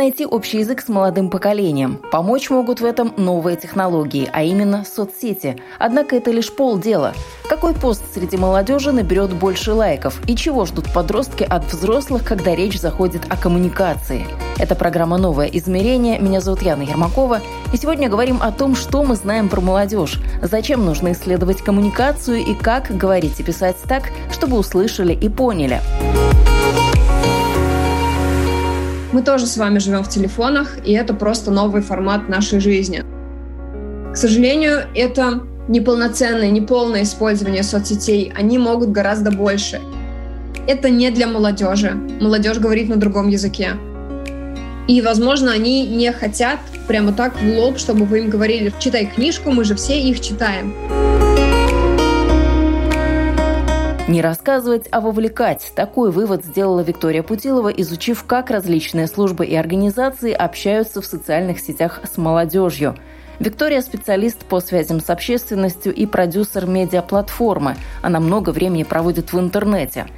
найти общий язык с молодым поколением? Помочь могут в этом новые технологии, а именно соцсети. Однако это лишь полдела. Какой пост среди молодежи наберет больше лайков? И чего ждут подростки от взрослых, когда речь заходит о коммуникации? Это программа «Новое измерение». Меня зовут Яна Ермакова. И сегодня говорим о том, что мы знаем про молодежь, зачем нужно исследовать коммуникацию и как говорить и писать так, чтобы услышали и поняли. Мы тоже с вами живем в телефонах, и это просто новый формат нашей жизни. К сожалению, это неполноценное, неполное использование соцсетей. Они могут гораздо больше. Это не для молодежи. Молодежь говорит на другом языке. И, возможно, они не хотят прямо так в лоб, чтобы вы им говорили, читай книжку, мы же все их читаем. Не рассказывать, а вовлекать. Такой вывод сделала Виктория Путилова, изучив, как различные службы и организации общаются в социальных сетях с молодежью. Виктория – специалист по связям с общественностью и продюсер медиаплатформы. Она много времени проводит в интернете.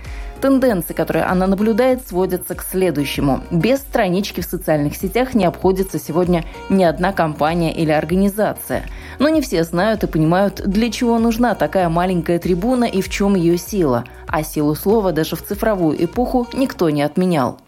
Тенденции, которые она наблюдает, сводятся к следующему. Без странички в социальных сетях не обходится сегодня ни одна компания или организация. Но не все знают и понимают, для чего нужна такая маленькая трибуна и в чем ее сила. А силу слова даже в цифровую эпоху никто не отменял.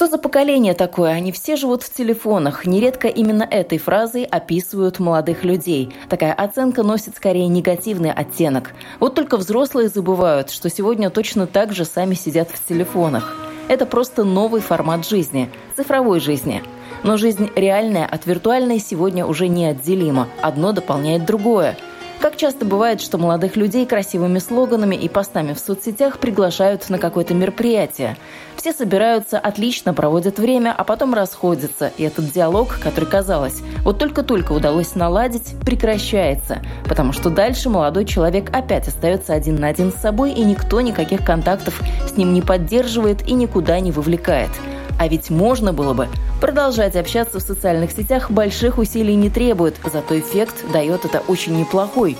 Что за поколение такое? Они все живут в телефонах. Нередко именно этой фразой описывают молодых людей. Такая оценка носит скорее негативный оттенок. Вот только взрослые забывают, что сегодня точно так же сами сидят в телефонах. Это просто новый формат жизни, цифровой жизни. Но жизнь реальная от виртуальной сегодня уже неотделима. Одно дополняет другое – как часто бывает, что молодых людей красивыми слоганами и постами в соцсетях приглашают на какое-то мероприятие. Все собираются, отлично проводят время, а потом расходятся. И этот диалог, который, казалось, вот только-только удалось наладить, прекращается. Потому что дальше молодой человек опять остается один на один с собой, и никто никаких контактов с ним не поддерживает и никуда не вовлекает. А ведь можно было бы. Продолжать общаться в социальных сетях больших усилий не требует, зато эффект дает это очень неплохой.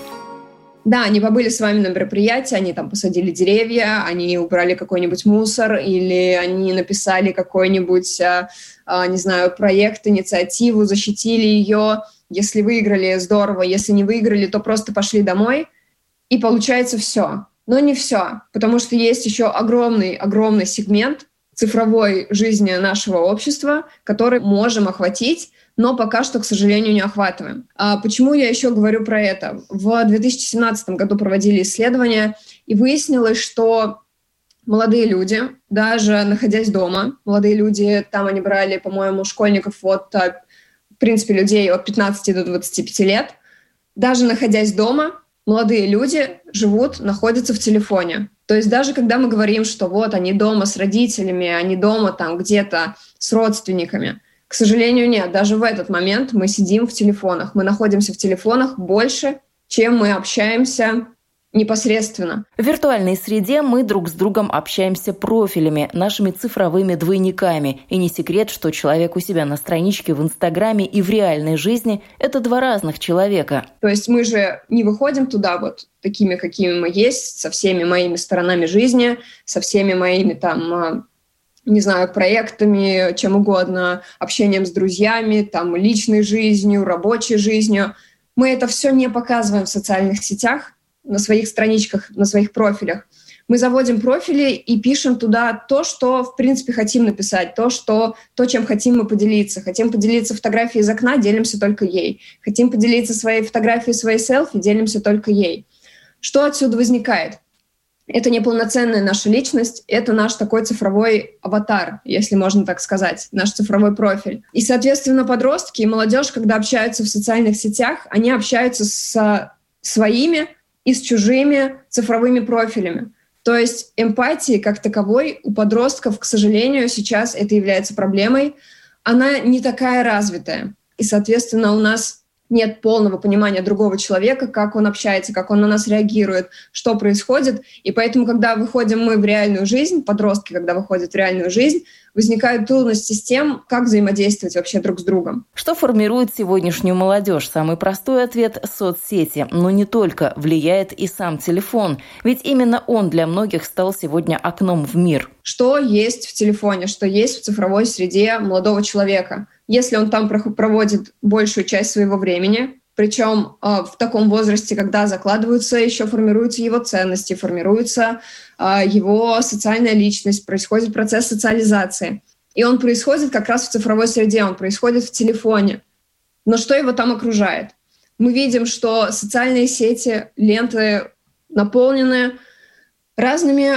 Да, они побыли с вами на мероприятии, они там посадили деревья, они убрали какой-нибудь мусор, или они написали какой-нибудь, а, а, не знаю, проект, инициативу, защитили ее. Если выиграли, здорово. Если не выиграли, то просто пошли домой. И получается все. Но не все, потому что есть еще огромный, огромный сегмент, цифровой жизни нашего общества, который можем охватить, но пока что, к сожалению, не охватываем. А почему я еще говорю про это? В 2017 году проводили исследования, и выяснилось, что молодые люди, даже находясь дома, молодые люди, там они брали, по-моему, школьников от, в принципе, людей от 15 до 25 лет, даже находясь дома, молодые люди живут, находятся в телефоне. То есть даже когда мы говорим, что вот они дома с родителями, они дома там где-то с родственниками, к сожалению, нет. Даже в этот момент мы сидим в телефонах. Мы находимся в телефонах больше, чем мы общаемся непосредственно. В виртуальной среде мы друг с другом общаемся профилями, нашими цифровыми двойниками. И не секрет, что человек у себя на страничке в Инстаграме и в реальной жизни – это два разных человека. То есть мы же не выходим туда вот такими, какими мы есть, со всеми моими сторонами жизни, со всеми моими там а, не знаю, проектами, чем угодно, общением с друзьями, там, личной жизнью, рабочей жизнью. Мы это все не показываем в социальных сетях, на своих страничках, на своих профилях. Мы заводим профили и пишем туда то, что, в принципе, хотим написать, то, что, то, чем хотим мы поделиться. Хотим поделиться фотографией из окна, делимся только ей. Хотим поделиться своей фотографией, своей селфи, делимся только ей. Что отсюда возникает? Это неполноценная наша личность, это наш такой цифровой аватар, если можно так сказать, наш цифровой профиль. И, соответственно, подростки и молодежь, когда общаются в социальных сетях, они общаются с своими и с чужими цифровыми профилями. То есть эмпатии как таковой у подростков, к сожалению, сейчас это является проблемой. она не такая развитая. И, соответственно, у нас нет полного понимания другого человека, как он общается, как он на нас реагирует, что происходит. И поэтому, когда выходим мы в реальную жизнь, подростки, когда выходят в реальную жизнь, возникают трудности с тем, как взаимодействовать вообще друг с другом. Что формирует сегодняшнюю молодежь? Самый простой ответ – соцсети. Но не только. Влияет и сам телефон. Ведь именно он для многих стал сегодня окном в мир. Что есть в телефоне, что есть в цифровой среде молодого человека – если он там проводит большую часть своего времени, причем э, в таком возрасте, когда закладываются, еще формируются его ценности, формируется э, его социальная личность, происходит процесс социализации. И он происходит как раз в цифровой среде, он происходит в телефоне. Но что его там окружает? Мы видим, что социальные сети, ленты наполнены разными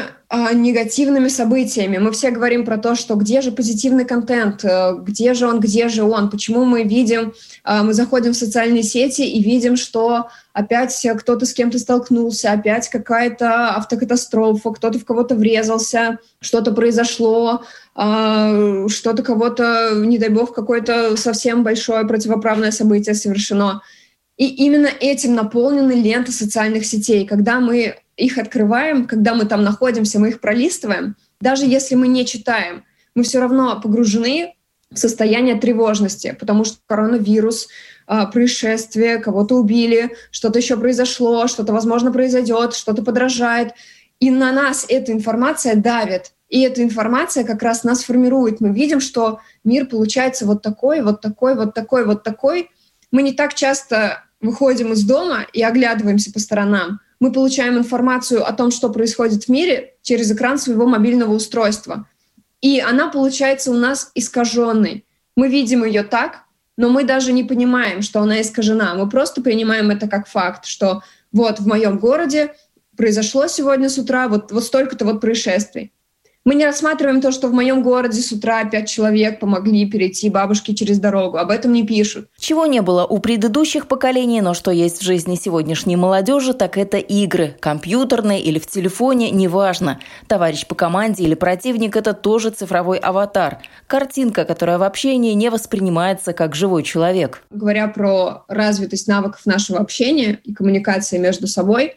негативными событиями. Мы все говорим про то, что где же позитивный контент, э, где же он, где же он, почему мы видим, а, мы заходим в социальные сети и видим, что опять кто-то с кем-то столкнулся, опять какая-то автокатастрофа, кто-то в кого-то врезался, что-то произошло, а, что-то кого-то, не дай бог, какое-то совсем большое противоправное событие совершено. И именно этим наполнены ленты социальных сетей, когда мы их открываем, когда мы там находимся, мы их пролистываем, даже если мы не читаем, мы все равно погружены в состояние тревожности, потому что коронавирус, а, происшествие, кого-то убили, что-то еще произошло, что-то, возможно, произойдет, что-то подражает. И на нас эта информация давит. И эта информация как раз нас формирует. Мы видим, что мир получается вот такой, вот такой, вот такой, вот такой. Мы не так часто выходим из дома и оглядываемся по сторонам мы получаем информацию о том, что происходит в мире через экран своего мобильного устройства. И она получается у нас искаженной. Мы видим ее так, но мы даже не понимаем, что она искажена. Мы просто принимаем это как факт, что вот в моем городе произошло сегодня с утра вот, вот столько-то вот происшествий. Мы не рассматриваем то, что в моем городе с утра пять человек помогли перейти бабушке через дорогу. Об этом не пишут. Чего не было у предыдущих поколений, но что есть в жизни сегодняшней молодежи, так это игры. Компьютерные или в телефоне, неважно. Товарищ по команде или противник – это тоже цифровой аватар. Картинка, которая в общении не воспринимается как живой человек. Говоря про развитость навыков нашего общения и коммуникации между собой,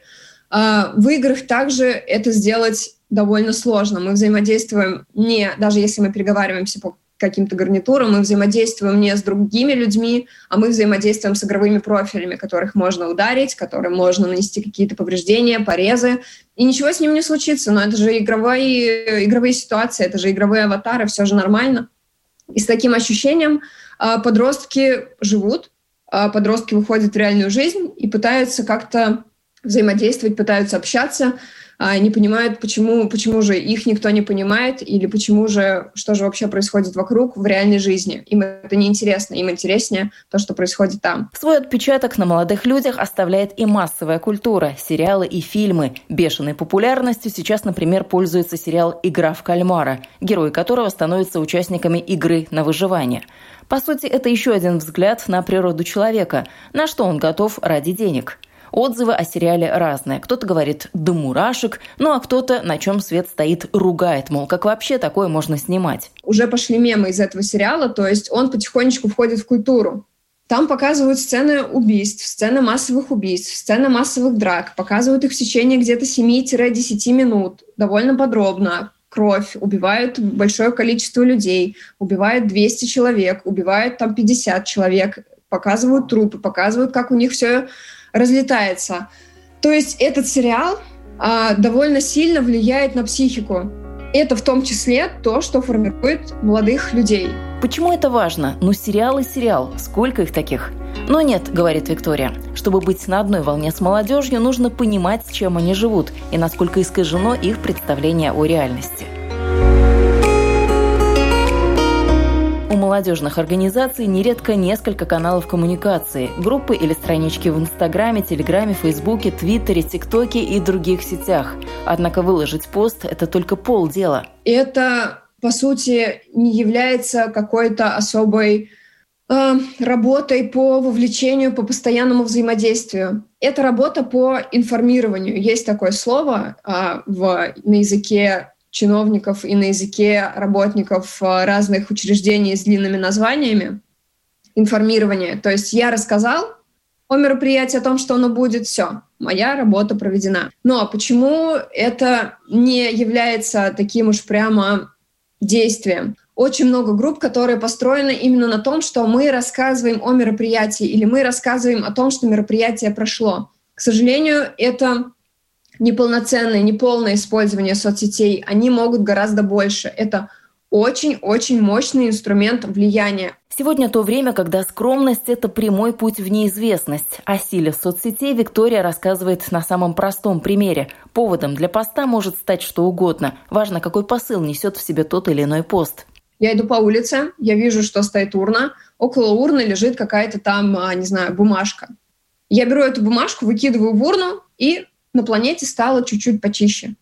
а, в играх также это сделать довольно сложно. Мы взаимодействуем не, даже если мы переговариваемся по каким-то гарнитурам, мы взаимодействуем не с другими людьми, а мы взаимодействуем с игровыми профилями, которых можно ударить, которым можно нанести какие-то повреждения, порезы, и ничего с ним не случится. Но это же игровые, игровые ситуации, это же игровые аватары, все же нормально. И с таким ощущением а, подростки живут, а, подростки выходят в реальную жизнь и пытаются как-то взаимодействовать, пытаются общаться, а, не понимают, почему, почему же их никто не понимает, или почему же, что же вообще происходит вокруг в реальной жизни. Им это не интересно, им интереснее то, что происходит там. Свой отпечаток на молодых людях оставляет и массовая культура, сериалы и фильмы. Бешеной популярностью сейчас, например, пользуется сериал «Игра в кальмара», герои которого становятся участниками игры на выживание. По сути, это еще один взгляд на природу человека, на что он готов ради денег. Отзывы о сериале разные. Кто-то говорит «до мурашек», ну а кто-то, на чем свет стоит, ругает, мол, как вообще такое можно снимать. Уже пошли мемы из этого сериала, то есть он потихонечку входит в культуру. Там показывают сцены убийств, сцены массовых убийств, сцены массовых драк, показывают их в течение где-то 7-10 минут, довольно подробно. Кровь, убивают большое количество людей, убивают 200 человек, убивают там 50 человек, показывают трупы, показывают, как у них все разлетается. То есть этот сериал а, довольно сильно влияет на психику. Это в том числе то, что формирует молодых людей. Почему это важно? Ну, сериал и сериал. Сколько их таких? Но нет, говорит Виктория. Чтобы быть на одной волне с молодежью, нужно понимать, с чем они живут и насколько искажено их представление о реальности. У молодежных организаций нередко несколько каналов коммуникации, группы или странички в Инстаграме, Телеграме, Фейсбуке, Твиттере, ТикТоке и других сетях. Однако выложить пост – это только полдела. Это, по сути, не является какой-то особой э, работой по вовлечению, по постоянному взаимодействию. Это работа по информированию. Есть такое слово э, в, на языке чиновников и на языке работников э, разных учреждений с длинными названиями информирование. То есть я рассказал о мероприятии, о том, что оно будет, все, моя работа проведена. Но почему это не является таким уж прямо действием? Очень много групп, которые построены именно на том, что мы рассказываем о мероприятии или мы рассказываем о том, что мероприятие прошло. К сожалению, это неполноценное, неполное использование соцсетей. Они могут гораздо больше. Это очень-очень мощный инструмент влияния. Сегодня то время, когда скромность – это прямой путь в неизвестность. О силе соцсетей Виктория рассказывает на самом простом примере. Поводом для поста может стать что угодно. Важно, какой посыл несет в себе тот или иной пост. Я иду по улице, я вижу, что стоит урна. Около урны лежит какая-то там, а, не знаю, бумажка. Я беру эту бумажку, выкидываю в урну, и на планете стало чуть-чуть почище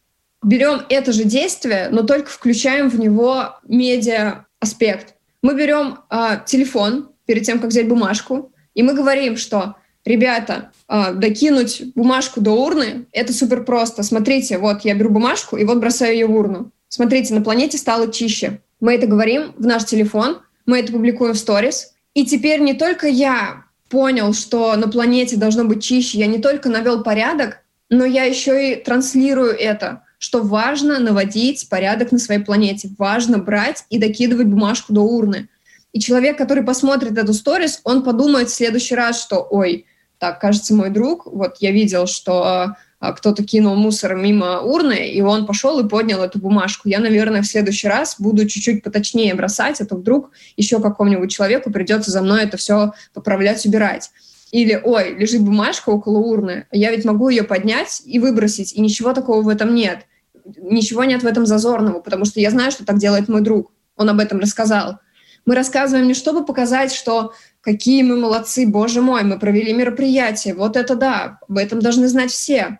берем это же действие, но только включаем в него медиа аспект. Мы берем э, телефон перед тем, как взять бумажку, и мы говорим, что ребята, э, докинуть бумажку до урны — это супер просто. Смотрите, вот я беру бумажку и вот бросаю ее в урну. Смотрите, на планете стало чище. Мы это говорим в наш телефон, мы это публикуем в сторис. И теперь не только я понял, что на планете должно быть чище, я не только навел порядок, но я еще и транслирую это что важно наводить порядок на своей планете, важно брать и докидывать бумажку до урны. И человек, который посмотрит эту сторис, он подумает в следующий раз, что, ой, так, кажется, мой друг, вот я видел, что а, кто-то кинул мусор мимо урны, и он пошел и поднял эту бумажку. Я, наверное, в следующий раз буду чуть-чуть поточнее бросать, а то вдруг еще какому-нибудь человеку придется за мной это все поправлять, убирать. Или, ой, лежит бумажка около урны, я ведь могу ее поднять и выбросить, и ничего такого в этом нет. Ничего нет в этом зазорного, потому что я знаю, что так делает мой друг. Он об этом рассказал. Мы рассказываем не чтобы показать, что какие мы молодцы, боже мой, мы провели мероприятие, вот это да, об этом должны знать все.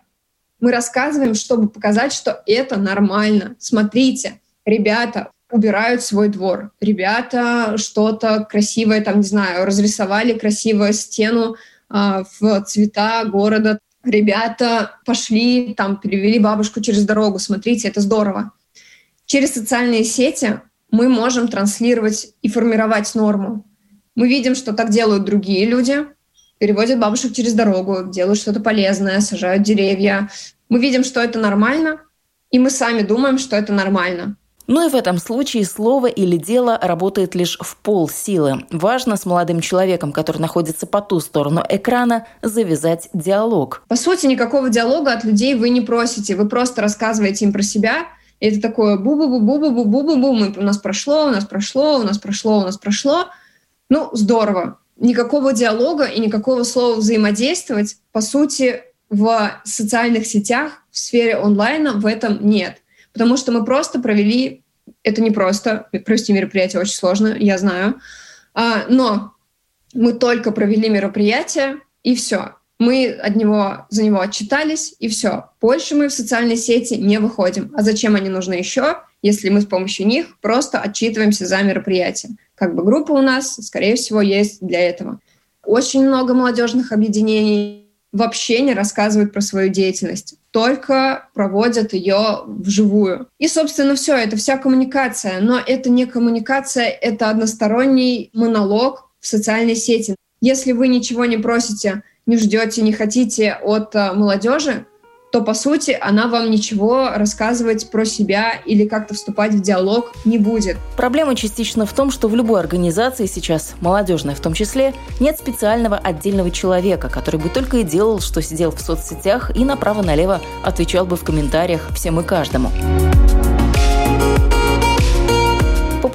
Мы рассказываем, чтобы показать, что это нормально. Смотрите, ребята, убирают свой двор. Ребята что-то красивое, там, не знаю, разрисовали красивую стену э, в цвета города. Ребята пошли, там, перевели бабушку через дорогу. Смотрите, это здорово. Через социальные сети мы можем транслировать и формировать норму. Мы видим, что так делают другие люди, переводят бабушек через дорогу, делают что-то полезное, сажают деревья. Мы видим, что это нормально, и мы сами думаем, что это нормально. Но и в этом случае слово или дело работает лишь в пол силы. Важно с молодым человеком, который находится по ту сторону экрана, завязать диалог. По сути, никакого диалога от людей вы не просите. Вы просто рассказываете им про себя. И это такое бу-бу-бу-бу-бу-бу-бу-бу. У нас прошло, у нас прошло, у нас прошло, у нас прошло. Ну, здорово. Никакого диалога и никакого слова взаимодействовать, по сути, в социальных сетях, в сфере онлайна в этом нет потому что мы просто провели, это не просто, провести мероприятие очень сложно, я знаю, а, но мы только провели мероприятие, и все. Мы от него, за него отчитались, и все. Больше мы в социальные сети не выходим. А зачем они нужны еще, если мы с помощью них просто отчитываемся за мероприятие? Как бы группа у нас, скорее всего, есть для этого. Очень много молодежных объединений вообще не рассказывают про свою деятельность, только проводят ее вживую. И, собственно, все, это вся коммуникация. Но это не коммуникация, это односторонний монолог в социальной сети. Если вы ничего не просите, не ждете, не хотите от э, молодежи, то, по сути, она вам ничего рассказывать про себя или как-то вступать в диалог не будет. Проблема частично в том, что в любой организации сейчас, молодежной в том числе, нет специального отдельного человека, который бы только и делал, что сидел в соцсетях и направо-налево отвечал бы в комментариях всем и каждому.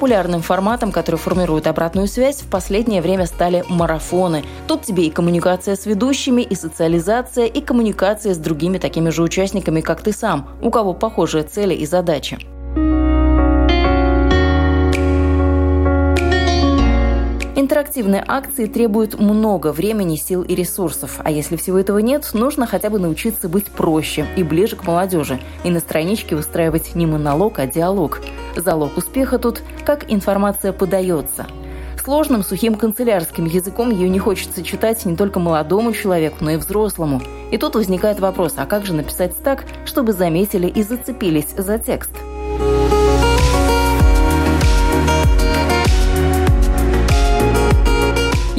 Популярным форматом, который формирует обратную связь, в последнее время стали марафоны. Тут тебе и коммуникация с ведущими, и социализация, и коммуникация с другими такими же участниками, как ты сам, у кого похожие цели и задачи. Интерактивные акции требуют много времени, сил и ресурсов. А если всего этого нет, нужно хотя бы научиться быть проще и ближе к молодежи. И на страничке выстраивать не монолог, а диалог. Залог успеха тут – как информация подается. Сложным, сухим канцелярским языком ее не хочется читать не только молодому человеку, но и взрослому. И тут возникает вопрос, а как же написать так, чтобы заметили и зацепились за текст?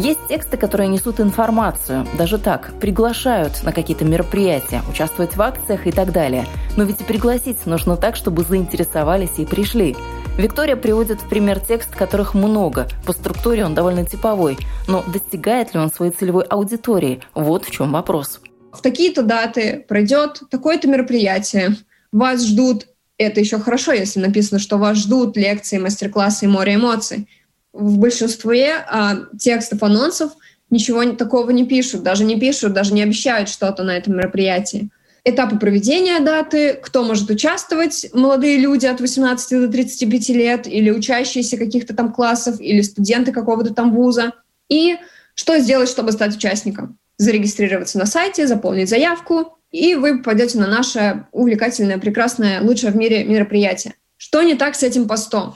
Есть тексты, которые несут информацию, даже так, приглашают на какие-то мероприятия, участвовать в акциях и так далее. Но ведь и пригласить нужно так, чтобы заинтересовались и пришли. Виктория приводит в пример текст, которых много. По структуре он довольно типовой. Но достигает ли он своей целевой аудитории? Вот в чем вопрос. В такие-то даты пройдет такое-то мероприятие. Вас ждут, это еще хорошо, если написано, что вас ждут лекции, мастер-классы и море эмоций. В большинстве а, текстов анонсов ничего такого не пишут, даже не пишут, даже не обещают что-то на этом мероприятии этапы проведения даты, кто может участвовать, молодые люди от 18 до 35 лет или учащиеся каких-то там классов или студенты какого-то там вуза. И что сделать, чтобы стать участником? Зарегистрироваться на сайте, заполнить заявку, и вы попадете на наше увлекательное, прекрасное, лучшее в мире мероприятие. Что не так с этим постом?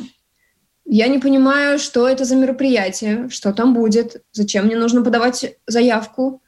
Я не понимаю, что это за мероприятие, что там будет, зачем мне нужно подавать заявку,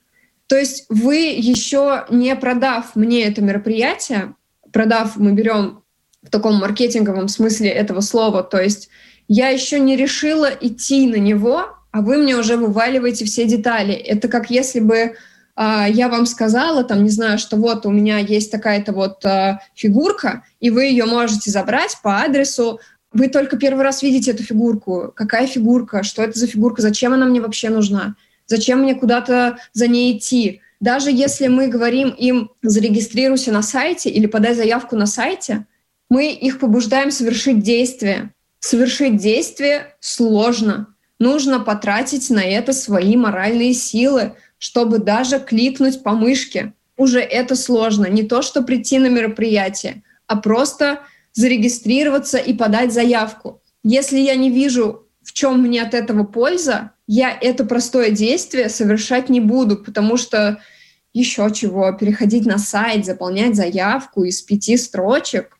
то есть вы еще не продав мне это мероприятие, продав, мы берем в таком маркетинговом смысле этого слова, то есть я еще не решила идти на него, а вы мне уже вываливаете все детали. Это как если бы Uh, я вам сказала, там, не знаю, что вот у меня есть такая-то вот uh, фигурка, и вы ее можете забрать по адресу. Вы только первый раз видите эту фигурку. Какая фигурка? Что это за фигурка? Зачем она мне вообще нужна? Зачем мне куда-то за ней идти? Даже если мы говорим им «зарегистрируйся на сайте» или «подай заявку на сайте», мы их побуждаем совершить действие. Совершить действие сложно. Нужно потратить на это свои моральные силы, чтобы даже кликнуть по мышке. Уже это сложно. Не то, что прийти на мероприятие, а просто зарегистрироваться и подать заявку. Если я не вижу, в чем мне от этого польза, я это простое действие совершать не буду, потому что еще чего, переходить на сайт, заполнять заявку из пяти строчек,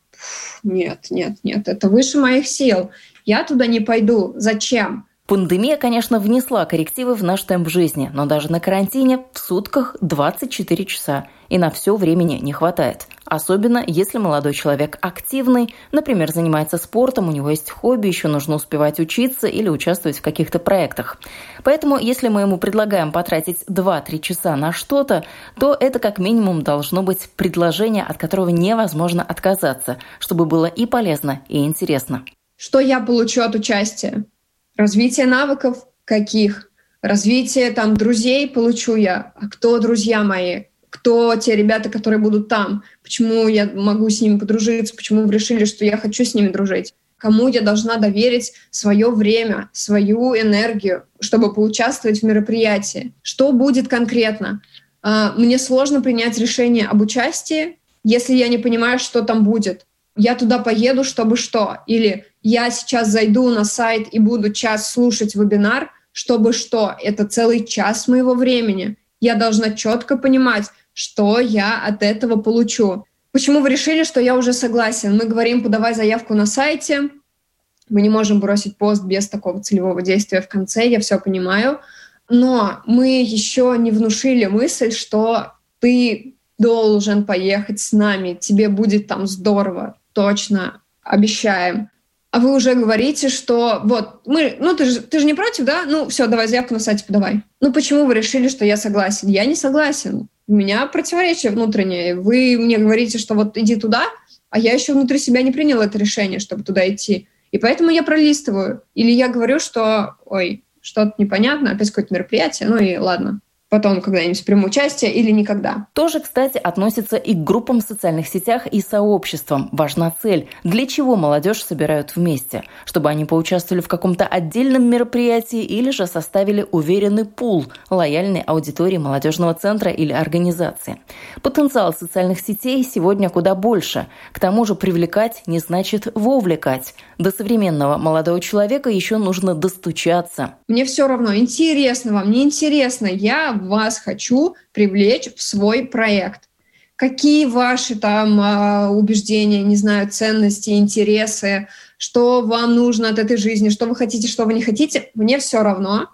нет, нет, нет, это выше моих сил. Я туда не пойду. Зачем? Пандемия, конечно, внесла коррективы в наш темп жизни, но даже на карантине в сутках 24 часа, и на все времени не хватает. Особенно, если молодой человек активный, например, занимается спортом, у него есть хобби, еще нужно успевать учиться или участвовать в каких-то проектах. Поэтому, если мы ему предлагаем потратить 2-3 часа на что-то, то это как минимум должно быть предложение, от которого невозможно отказаться, чтобы было и полезно, и интересно. Что я получу от участия? Развитие навыков каких? Развитие там друзей получу я. А кто друзья мои? Кто те ребята, которые будут там? Почему я могу с ними подружиться? Почему вы решили, что я хочу с ними дружить? Кому я должна доверить свое время, свою энергию, чтобы поучаствовать в мероприятии? Что будет конкретно? А, мне сложно принять решение об участии, если я не понимаю, что там будет. Я туда поеду, чтобы что? Или я сейчас зайду на сайт и буду час слушать вебинар, чтобы что? Это целый час моего времени. Я должна четко понимать, что я от этого получу. Почему вы решили, что я уже согласен? Мы говорим, подавай заявку на сайте. Мы не можем бросить пост без такого целевого действия в конце, я все понимаю. Но мы еще не внушили мысль, что ты должен поехать с нами, тебе будет там здорово, точно, обещаем а вы уже говорите, что вот мы, ну ты же, ты же не против, да? Ну все, давай заявку на сайте подавай. Ну почему вы решили, что я согласен? Я не согласен. У меня противоречие внутреннее. Вы мне говорите, что вот иди туда, а я еще внутри себя не приняла это решение, чтобы туда идти. И поэтому я пролистываю. Или я говорю, что, ой, что-то непонятно, опять какое-то мероприятие, ну и ладно потом когда-нибудь приму участие или никогда. Тоже, кстати, относится и к группам в социальных сетях и сообществам. Важна цель. Для чего молодежь собирают вместе? Чтобы они поучаствовали в каком-то отдельном мероприятии или же составили уверенный пул лояльной аудитории молодежного центра или организации. Потенциал социальных сетей сегодня куда больше. К тому же привлекать не значит вовлекать. До современного молодого человека еще нужно достучаться. Мне все равно, интересно вам, не интересно. Я вас хочу привлечь в свой проект. Какие ваши там а, убеждения, не знаю, ценности, интересы, что вам нужно от этой жизни, что вы хотите, что вы не хотите, мне все равно.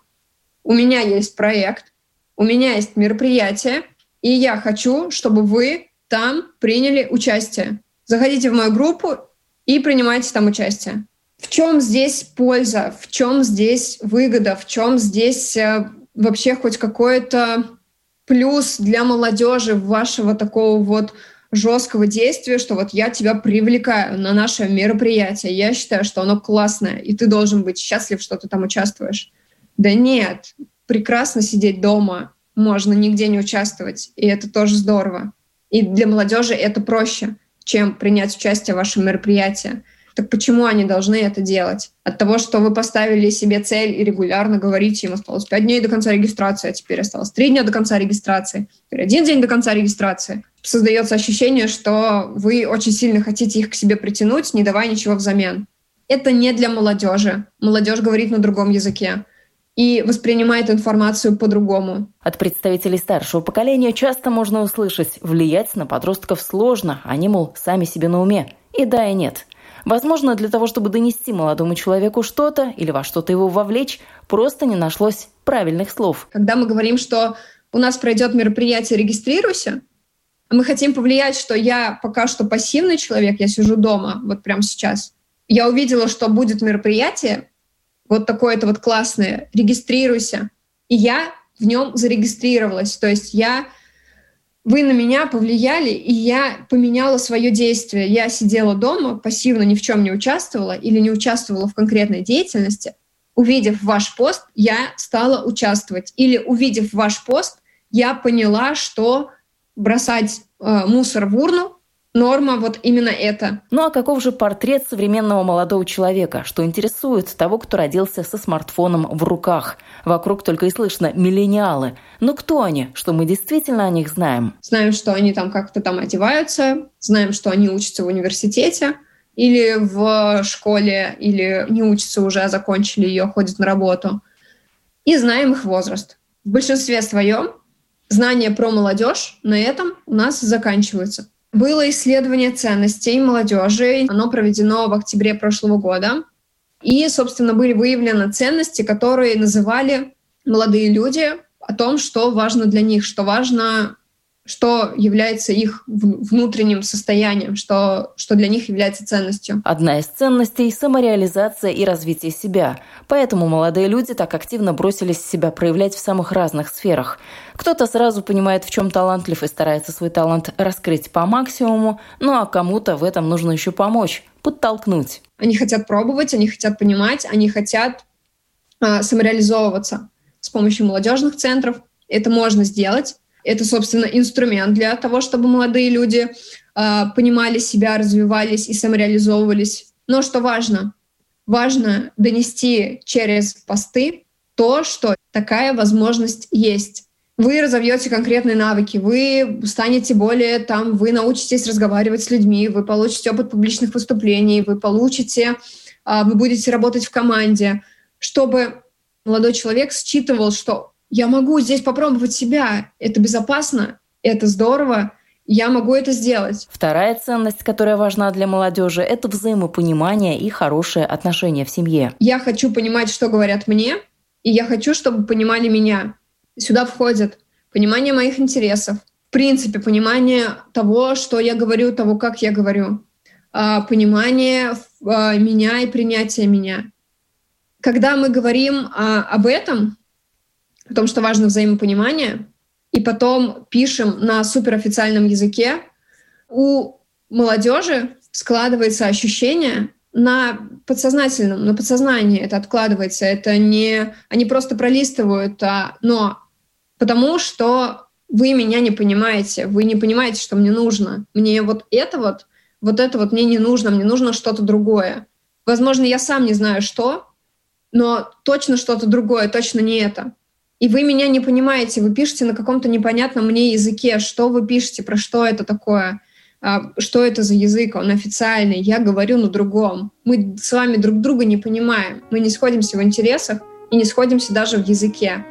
У меня есть проект, у меня есть мероприятие, и я хочу, чтобы вы там приняли участие. Заходите в мою группу и принимайте там участие. В чем здесь польза, в чем здесь выгода, в чем здесь э, вообще хоть какой-то плюс для молодежи вашего такого вот жесткого действия, что вот я тебя привлекаю на наше мероприятие, я считаю, что оно классное, и ты должен быть счастлив, что ты там участвуешь. Да нет, прекрасно сидеть дома, можно нигде не участвовать, и это тоже здорово. И для молодежи это проще, чем принять участие в вашем мероприятии. Так почему они должны это делать? От того, что вы поставили себе цель и регулярно говорите, им осталось 5 дней до конца регистрации, а теперь осталось 3 дня до конца регистрации, теперь один день до конца регистрации. Создается ощущение, что вы очень сильно хотите их к себе притянуть, не давая ничего взамен. Это не для молодежи. Молодежь говорит на другом языке и воспринимает информацию по-другому. От представителей старшего поколения часто можно услышать «влиять на подростков сложно, они, мол, сами себе на уме». И да, и нет. Возможно, для того, чтобы донести молодому человеку что-то или во что-то его вовлечь, просто не нашлось правильных слов. Когда мы говорим, что у нас пройдет мероприятие «Регистрируйся», мы хотим повлиять, что я пока что пассивный человек, я сижу дома, вот прямо сейчас. Я увидела, что будет мероприятие, вот такое-то вот классное, регистрируйся. И я в нем зарегистрировалась. То есть я вы на меня повлияли, и я поменяла свое действие. Я сидела дома, пассивно ни в чем не участвовала или не участвовала в конкретной деятельности. Увидев ваш пост, я стала участвовать. Или увидев ваш пост, я поняла, что бросать э, мусор в урну норма вот именно это. Ну а каков же портрет современного молодого человека, что интересует того, кто родился со смартфоном в руках? Вокруг только и слышно «миллениалы». Но кто они? Что мы действительно о них знаем? Знаем, что они там как-то там одеваются, знаем, что они учатся в университете, или в школе, или не учатся уже, а закончили ее, ходят на работу. И знаем их возраст. В большинстве своем знания про молодежь на этом у нас заканчиваются. Было исследование ценностей молодежи. Оно проведено в октябре прошлого года. И, собственно, были выявлены ценности, которые называли молодые люди о том, что важно для них, что важно что является их внутренним состоянием, что, что для них является ценностью. Одна из ценностей – самореализация и развитие себя. Поэтому молодые люди так активно бросились себя проявлять в самых разных сферах. Кто-то сразу понимает, в чем талантлив и старается свой талант раскрыть по максимуму, ну а кому-то в этом нужно еще помочь, подтолкнуть. Они хотят пробовать, они хотят понимать, они хотят э, самореализовываться с помощью молодежных центров. Это можно сделать это, собственно, инструмент для того, чтобы молодые люди э, понимали себя, развивались и самореализовывались. Но что важно? Важно донести через посты то, что такая возможность есть. Вы разовьете конкретные навыки, вы станете более там, вы научитесь разговаривать с людьми, вы получите опыт публичных выступлений, вы получите, э, вы будете работать в команде, чтобы молодой человек считывал, что я могу здесь попробовать себя, это безопасно, это здорово, я могу это сделать. Вторая ценность, которая важна для молодежи, это взаимопонимание и хорошее отношение в семье. Я хочу понимать, что говорят мне, и я хочу, чтобы понимали меня. Сюда входит понимание моих интересов, в принципе, понимание того, что я говорю, того, как я говорю, а, понимание а, меня и принятие меня. Когда мы говорим а, об этом, о том, что важно взаимопонимание, и потом пишем на суперофициальном языке, у молодежи складывается ощущение на подсознательном, на подсознании это откладывается. Это не... Они просто пролистывают, а, но потому что вы меня не понимаете, вы не понимаете, что мне нужно. Мне вот это вот, вот это вот мне не нужно, мне нужно что-то другое. Возможно, я сам не знаю что, но точно что-то другое, точно не это и вы меня не понимаете, вы пишете на каком-то непонятном мне языке, что вы пишете, про что это такое, а, что это за язык, он официальный, я говорю на другом. Мы с вами друг друга не понимаем, мы не сходимся в интересах и не сходимся даже в языке.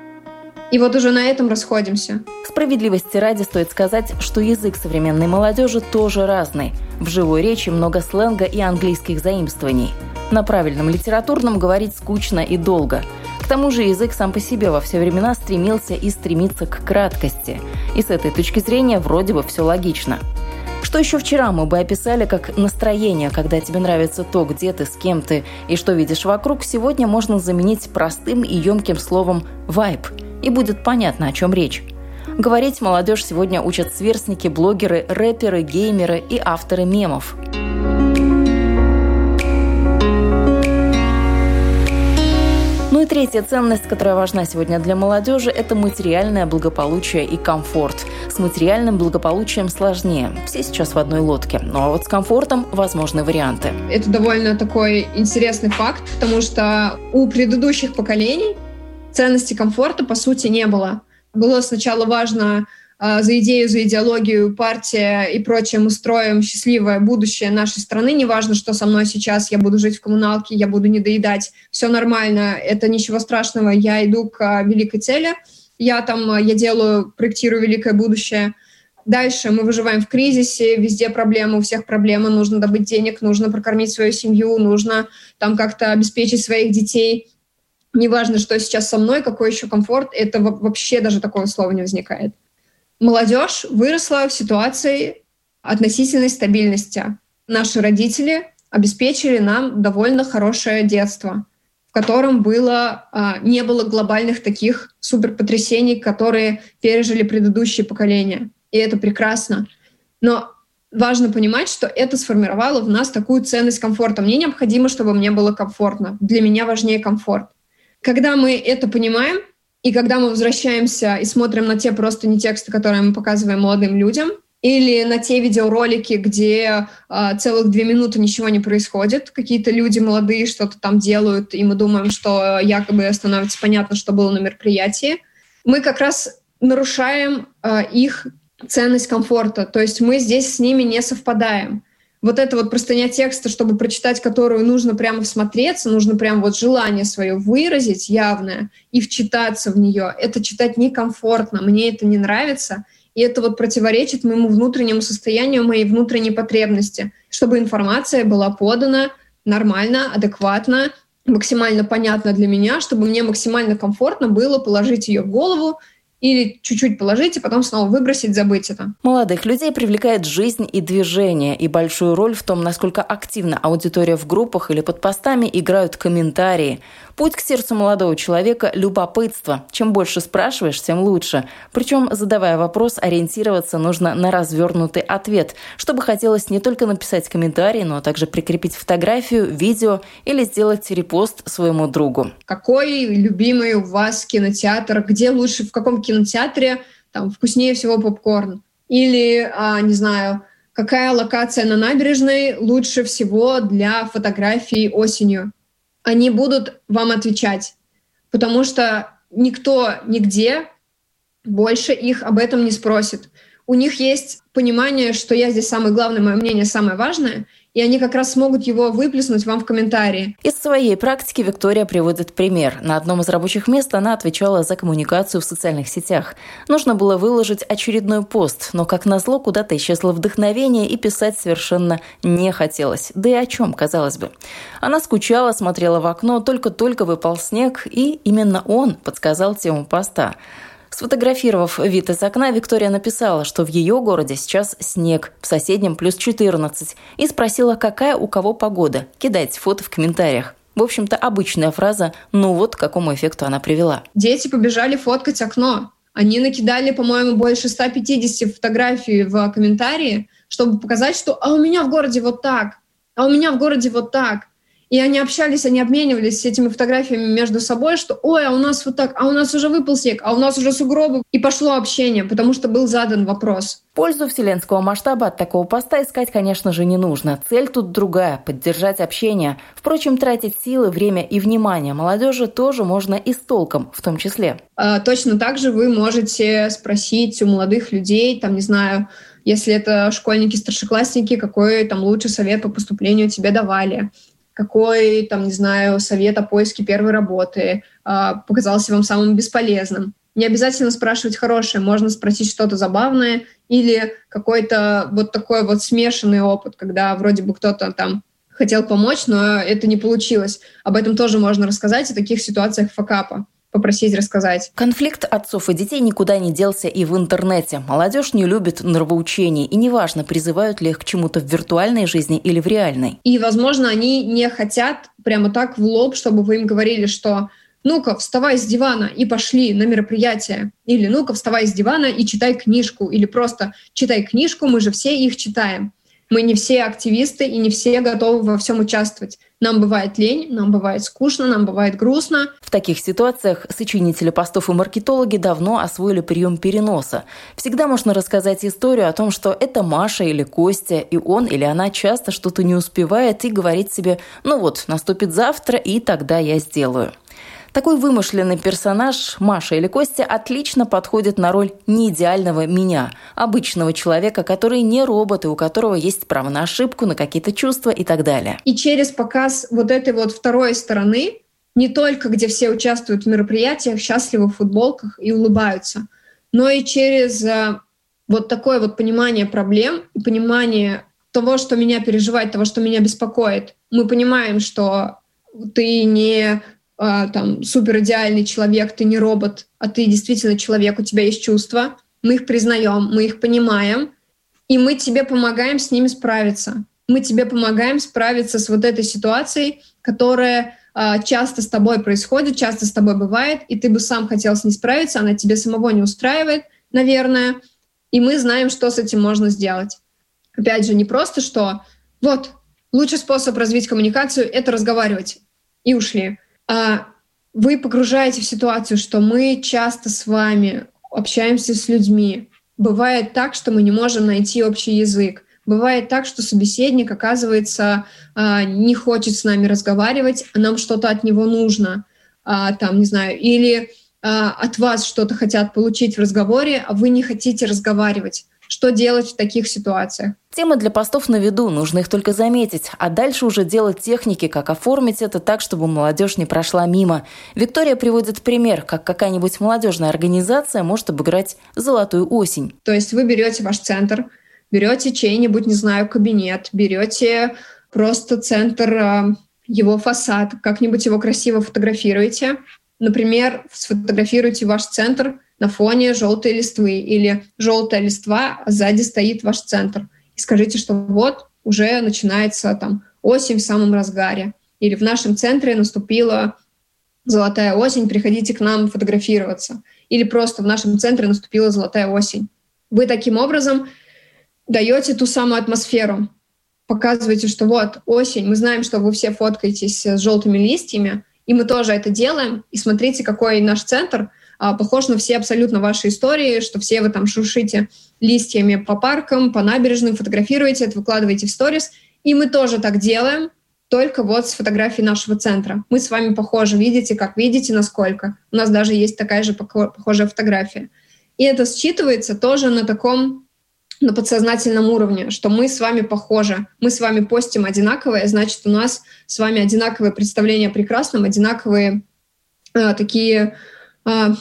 И вот уже на этом расходимся. Справедливости ради стоит сказать, что язык современной молодежи тоже разный. В живой речи много сленга и английских заимствований. На правильном литературном говорить скучно и долго – к тому же язык сам по себе во все времена стремился и стремится к краткости. И с этой точки зрения вроде бы все логично. Что еще вчера мы бы описали как настроение, когда тебе нравится то, где ты, с кем ты и что видишь вокруг, сегодня можно заменить простым и емким словом «вайб». и будет понятно, о чем речь. Говорить молодежь сегодня учат сверстники, блогеры, рэперы, геймеры и авторы мемов. И третья ценность, которая важна сегодня для молодежи, это материальное благополучие и комфорт. С материальным благополучием сложнее. Все сейчас в одной лодке. Ну а вот с комфортом возможны варианты. Это довольно такой интересный факт, потому что у предыдущих поколений ценности комфорта по сути не было. Было сначала важно за идею, за идеологию, партия и прочее, мы строим счастливое будущее нашей страны. Неважно, что со мной сейчас, я буду жить в коммуналке, я буду не доедать, все нормально, это ничего страшного, я иду к а, великой цели, я там, а, я делаю, проектирую великое будущее. Дальше мы выживаем в кризисе, везде проблемы, у всех проблемы, нужно добыть денег, нужно прокормить свою семью, нужно там как-то обеспечить своих детей. Неважно, что сейчас со мной, какой еще комфорт, это вообще даже такого слова не возникает молодежь выросла в ситуации относительной стабильности. Наши родители обеспечили нам довольно хорошее детство, в котором было, а, не было глобальных таких суперпотрясений, которые пережили предыдущие поколения. И это прекрасно. Но важно понимать, что это сформировало в нас такую ценность комфорта. Мне необходимо, чтобы мне было комфортно. Для меня важнее комфорт. Когда мы это понимаем, и когда мы возвращаемся и смотрим на те просто не тексты, которые мы показываем молодым людям, или на те видеоролики, где э, целых две минуты ничего не происходит, какие-то люди молодые что-то там делают, и мы думаем, что якобы становится понятно, что было на мероприятии, мы как раз нарушаем э, их ценность комфорта. То есть мы здесь с ними не совпадаем вот эта вот простыня текста, чтобы прочитать которую нужно прямо всмотреться, нужно прямо вот желание свое выразить явное и вчитаться в нее. Это читать некомфортно, мне это не нравится, и это вот противоречит моему внутреннему состоянию, моей внутренней потребности, чтобы информация была подана нормально, адекватно, максимально понятно для меня, чтобы мне максимально комфортно было положить ее в голову, или чуть-чуть положить и потом снова выбросить, забыть это. Молодых людей привлекает жизнь и движение, и большую роль в том, насколько активно аудитория в группах или под постами играют комментарии. Путь к сердцу молодого человека – любопытство. Чем больше спрашиваешь, тем лучше. Причем, задавая вопрос, ориентироваться нужно на развернутый ответ, чтобы хотелось не только написать комментарий, но также прикрепить фотографию, видео или сделать репост своему другу. Какой любимый у вас кинотеатр? Где лучше, в каком кинотеатре там вкуснее всего попкорн? Или, а, не знаю, какая локация на набережной лучше всего для фотографий осенью? они будут вам отвечать, потому что никто нигде больше их об этом не спросит. У них есть понимание, что я здесь самый главный, мое мнение самое важное, и они как раз смогут его выплеснуть вам в комментарии. Из своей практики Виктория приводит пример. На одном из рабочих мест она отвечала за коммуникацию в социальных сетях. Нужно было выложить очередной пост, но, как назло, куда-то исчезло вдохновение и писать совершенно не хотелось. Да и о чем, казалось бы. Она скучала, смотрела в окно, только-только выпал снег, и именно он подсказал тему поста. Сфотографировав вид из окна, Виктория написала, что в ее городе сейчас снег, в соседнем плюс 14, и спросила, какая у кого погода. Кидайте фото в комментариях. В общем-то, обычная фраза, ну вот к какому эффекту она привела. Дети побежали фоткать окно. Они накидали, по-моему, больше 150 фотографий в комментарии, чтобы показать, что «а у меня в городе вот так», «а у меня в городе вот так». И они общались, они обменивались этими фотографиями между собой, что «Ой, а у нас вот так, а у нас уже выпал снег, а у нас уже сугробы». И пошло общение, потому что был задан вопрос. Пользу вселенского масштаба от такого поста искать, конечно же, не нужно. Цель тут другая – поддержать общение. Впрочем, тратить силы, время и внимание молодежи тоже можно и с толком в том числе. А, точно так же вы можете спросить у молодых людей, там, не знаю, если это школьники, старшеклассники, какой там лучший совет по поступлению тебе давали какой, там, не знаю, совет о поиске первой работы э, показался вам самым бесполезным. Не обязательно спрашивать хорошее, можно спросить что-то забавное или какой-то вот такой вот смешанный опыт, когда вроде бы кто-то там хотел помочь, но это не получилось. Об этом тоже можно рассказать, о таких ситуациях факапа попросить рассказать. Конфликт отцов и детей никуда не делся и в интернете. Молодежь не любит нравоучений, и неважно, призывают ли их к чему-то в виртуальной жизни или в реальной. И, возможно, они не хотят прямо так в лоб, чтобы вы им говорили, что ну-ка, вставай с дивана и пошли на мероприятие. Или ну-ка, вставай с дивана и читай книжку. Или просто читай книжку, мы же все их читаем. Мы не все активисты и не все готовы во всем участвовать. Нам бывает лень, нам бывает скучно, нам бывает грустно. В таких ситуациях сочинители постов и маркетологи давно освоили прием переноса. Всегда можно рассказать историю о том, что это Маша или Костя, и он или она часто что-то не успевает и говорит себе «ну вот, наступит завтра, и тогда я сделаю». Такой вымышленный персонаж, Маша или Костя, отлично подходит на роль неидеального меня, обычного человека, который не робот и у которого есть право на ошибку, на какие-то чувства и так далее. И через показ вот этой вот второй стороны, не только где все участвуют в мероприятиях, счастливы в футболках и улыбаются, но и через э, вот такое вот понимание проблем понимание того, что меня переживает, того, что меня беспокоит. Мы понимаем, что ты не а, там супер идеальный человек, ты не робот, а ты действительно человек, у тебя есть чувства, мы их признаем, мы их понимаем, и мы тебе помогаем с ними справиться. Мы тебе помогаем справиться с вот этой ситуацией, которая э, часто с тобой происходит, часто с тобой бывает, и ты бы сам хотел с ней справиться, она тебе самого не устраивает, наверное, и мы знаем, что с этим можно сделать. Опять же, не просто, что вот, лучший способ развить коммуникацию — это разговаривать, и ушли. А вы погружаете в ситуацию, что мы часто с вами общаемся с людьми. Бывает так, что мы не можем найти общий язык. Бывает так, что собеседник, оказывается, а, не хочет с нами разговаривать, а нам что-то от него нужно. А, там, не знаю, или от вас что-то хотят получить в разговоре, а вы не хотите разговаривать. Что делать в таких ситуациях? Темы для постов на виду, нужно их только заметить, а дальше уже делать техники, как оформить это так, чтобы молодежь не прошла мимо. Виктория приводит пример, как какая-нибудь молодежная организация может обыграть «Золотую осень». То есть вы берете ваш центр, берете чей-нибудь, не знаю, кабинет, берете просто центр, а, его фасад, как-нибудь его красиво фотографируете. Например, сфотографируйте ваш центр на фоне желтой листвы или желтая листва, а сзади стоит ваш центр. И скажите, что вот уже начинается там осень в самом разгаре. Или в нашем центре наступила золотая осень, приходите к нам фотографироваться. Или просто в нашем центре наступила золотая осень. Вы таким образом даете ту самую атмосферу, показываете, что вот осень, мы знаем, что вы все фоткаетесь с желтыми листьями, и мы тоже это делаем. И смотрите, какой наш центр — похож на все абсолютно ваши истории, что все вы там шуршите листьями по паркам, по набережным, фотографируете это, выкладываете в сторис. И мы тоже так делаем, только вот с фотографией нашего центра. Мы с вами похожи, видите, как видите, насколько. У нас даже есть такая же похожая фотография. И это считывается тоже на таком на подсознательном уровне, что мы с вами похожи, мы с вами постим одинаковое, значит, у нас с вами одинаковые представления о прекрасном, одинаковые э, такие а,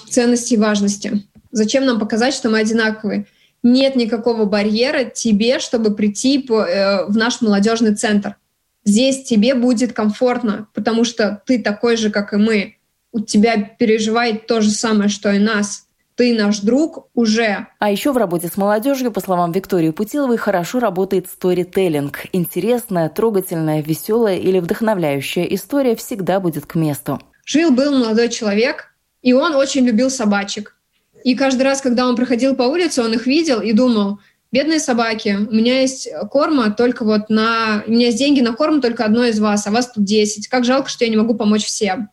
ценности и важности. Зачем нам показать, что мы одинаковые? Нет никакого барьера тебе, чтобы прийти э, в наш молодежный центр. Здесь тебе будет комфортно, потому что ты такой же, как и мы. У тебя переживает то же самое, что и нас. Ты наш друг уже. А еще в работе с молодежью, по словам Виктории Путиловой, хорошо работает сторителлинг. Интересная, трогательная, веселая или вдохновляющая история всегда будет к месту. Жил-был молодой человек, и он очень любил собачек. И каждый раз, когда он проходил по улице, он их видел и думал, бедные собаки, у меня есть корма только вот на... У меня есть деньги на корм только одной из вас, а вас тут 10. Как жалко, что я не могу помочь всем.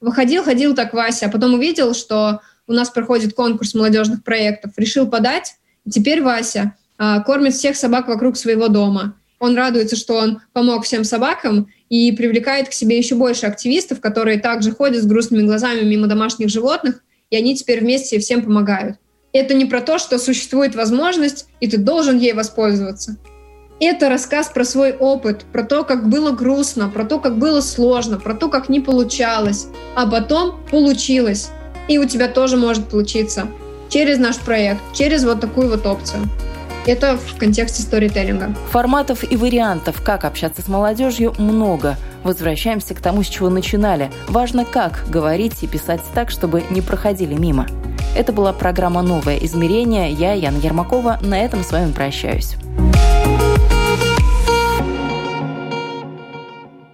Выходил, ходил так Вася, а потом увидел, что у нас проходит конкурс молодежных проектов, решил подать, и теперь Вася а, кормит всех собак вокруг своего дома. Он радуется, что он помог всем собакам, и привлекает к себе еще больше активистов, которые также ходят с грустными глазами мимо домашних животных, и они теперь вместе всем помогают. Это не про то, что существует возможность, и ты должен ей воспользоваться. Это рассказ про свой опыт, про то, как было грустно, про то, как было сложно, про то, как не получалось, а потом получилось. И у тебя тоже может получиться через наш проект, через вот такую вот опцию. Это в контексте сторителлинга. Форматов и вариантов, как общаться с молодежью, много. Возвращаемся к тому, с чего начинали. Важно, как говорить и писать так, чтобы не проходили мимо. Это была программа «Новое измерение». Я, Яна Ермакова, на этом с вами прощаюсь.